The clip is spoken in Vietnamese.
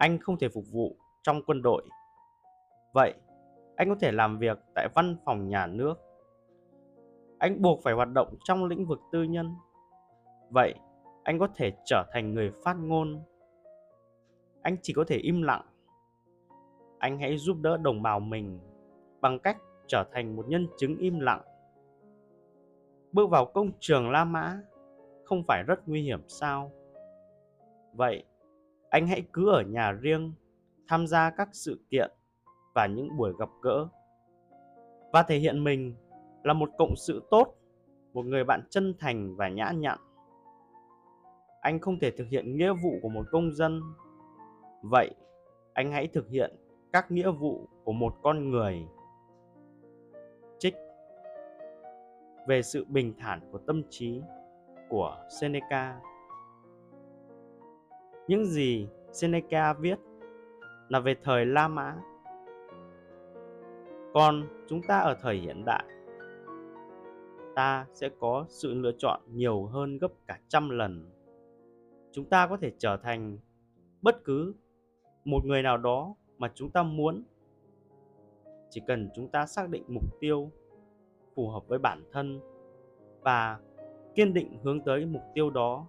anh không thể phục vụ trong quân đội. Vậy, anh có thể làm việc tại văn phòng nhà nước. Anh buộc phải hoạt động trong lĩnh vực tư nhân. Vậy, anh có thể trở thành người phát ngôn. Anh chỉ có thể im lặng. Anh hãy giúp đỡ đồng bào mình bằng cách trở thành một nhân chứng im lặng. Bước vào công trường La Mã không phải rất nguy hiểm sao? Vậy, anh hãy cứ ở nhà riêng, tham gia các sự kiện và những buổi gặp gỡ và thể hiện mình là một cộng sự tốt, một người bạn chân thành và nhã nhặn. Anh không thể thực hiện nghĩa vụ của một công dân. Vậy, anh hãy thực hiện các nghĩa vụ của một con người. Trích về sự bình thản của tâm trí của Seneca. Những gì Seneca viết là về thời La Mã. Còn chúng ta ở thời hiện đại, ta sẽ có sự lựa chọn nhiều hơn gấp cả trăm lần. Chúng ta có thể trở thành bất cứ một người nào đó mà chúng ta muốn. Chỉ cần chúng ta xác định mục tiêu phù hợp với bản thân và kiên định hướng tới mục tiêu đó